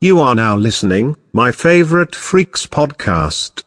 You are now listening, my favorite Freaks podcast.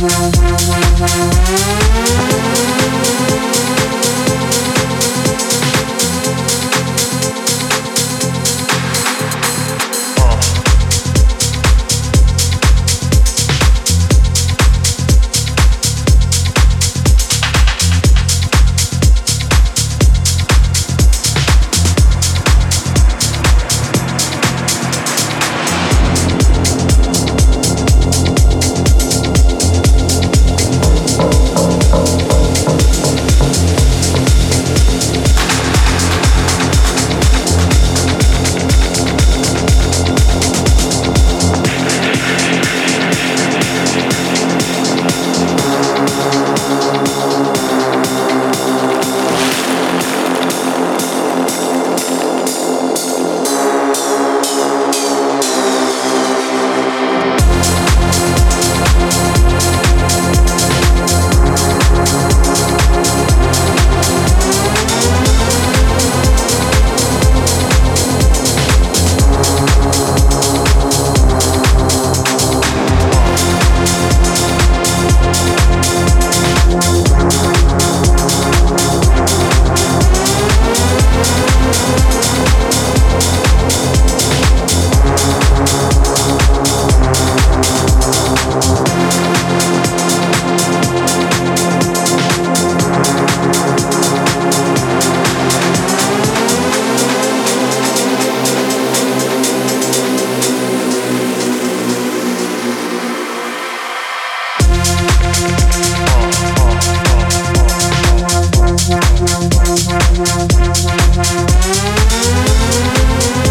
We'll Thank you.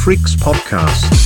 Freaks podcast.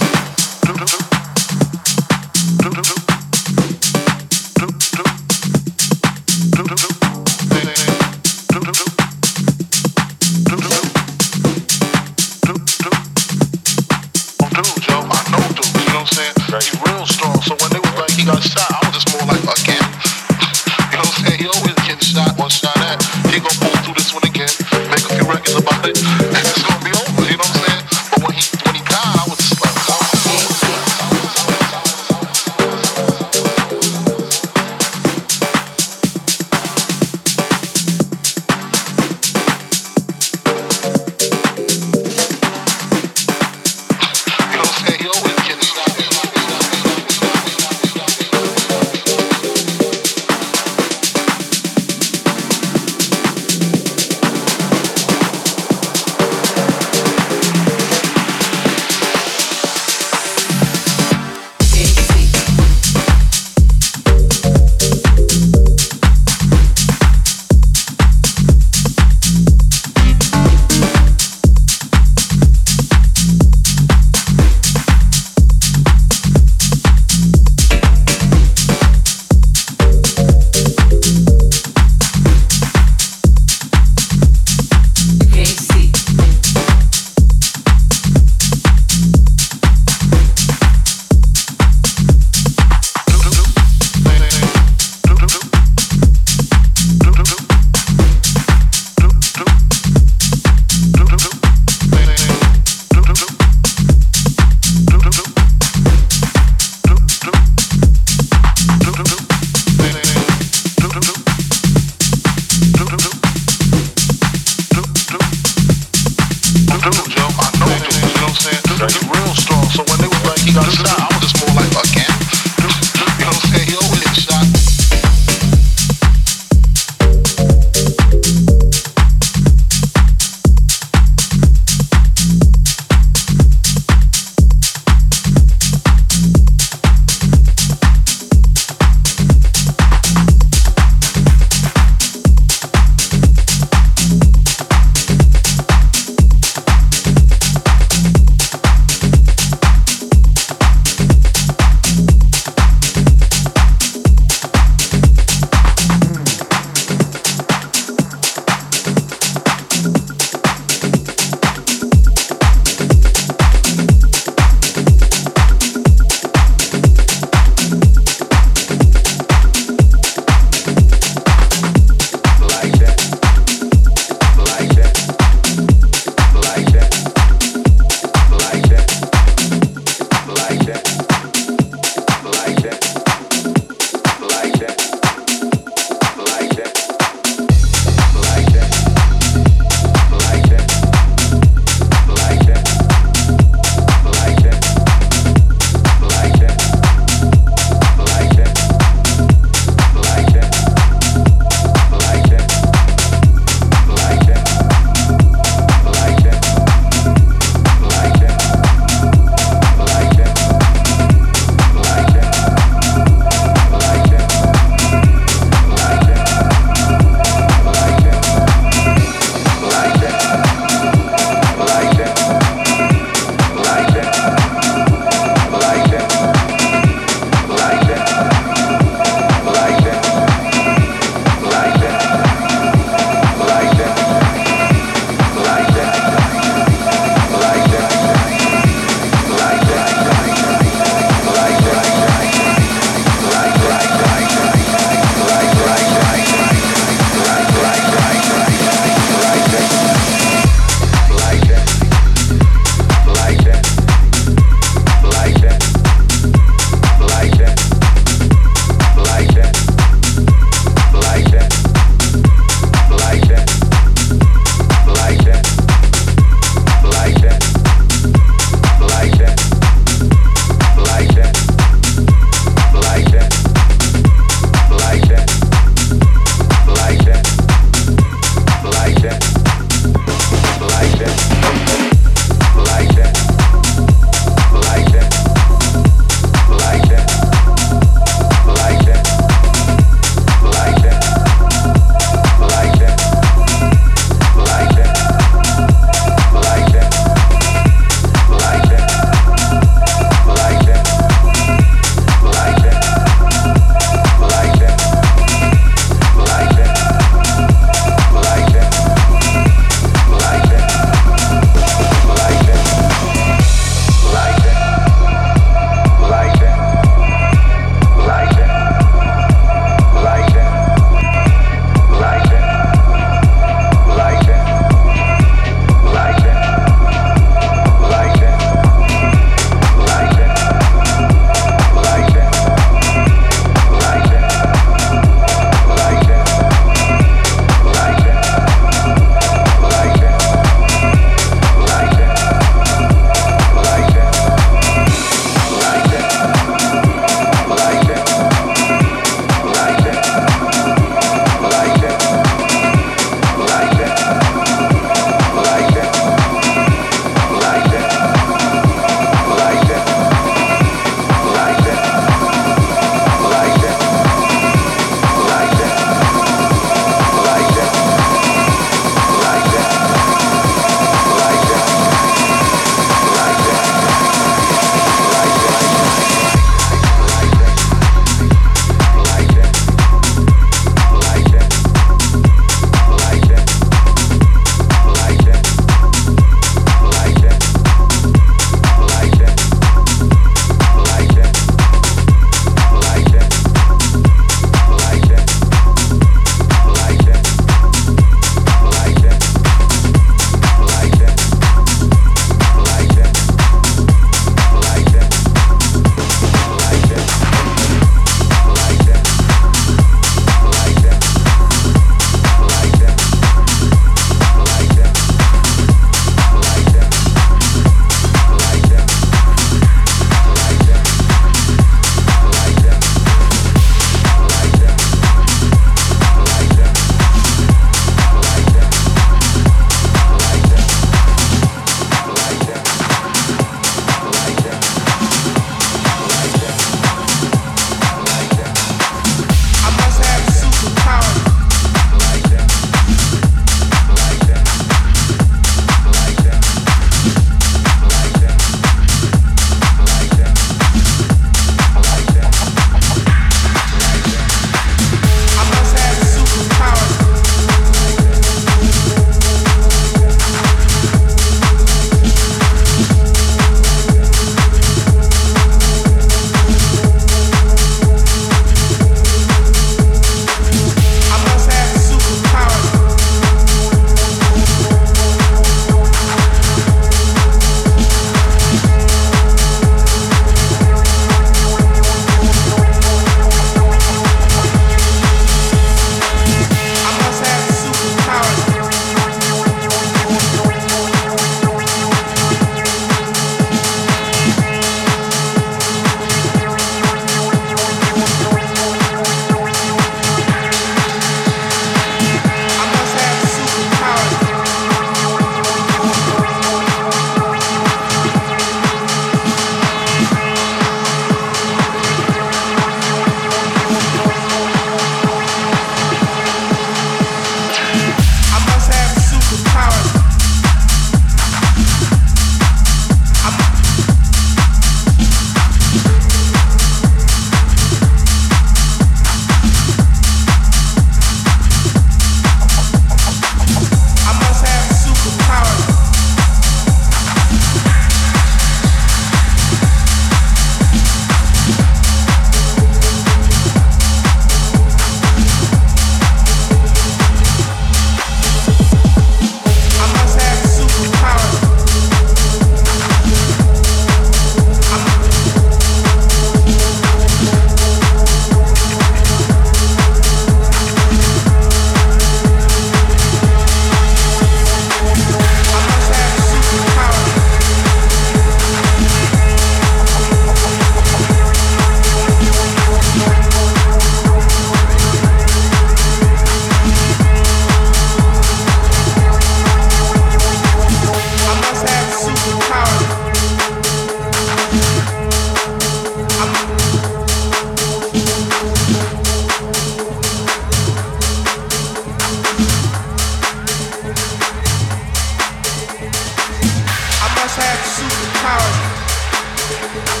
Have superpowers.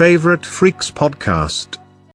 Favorite Freaks podcast.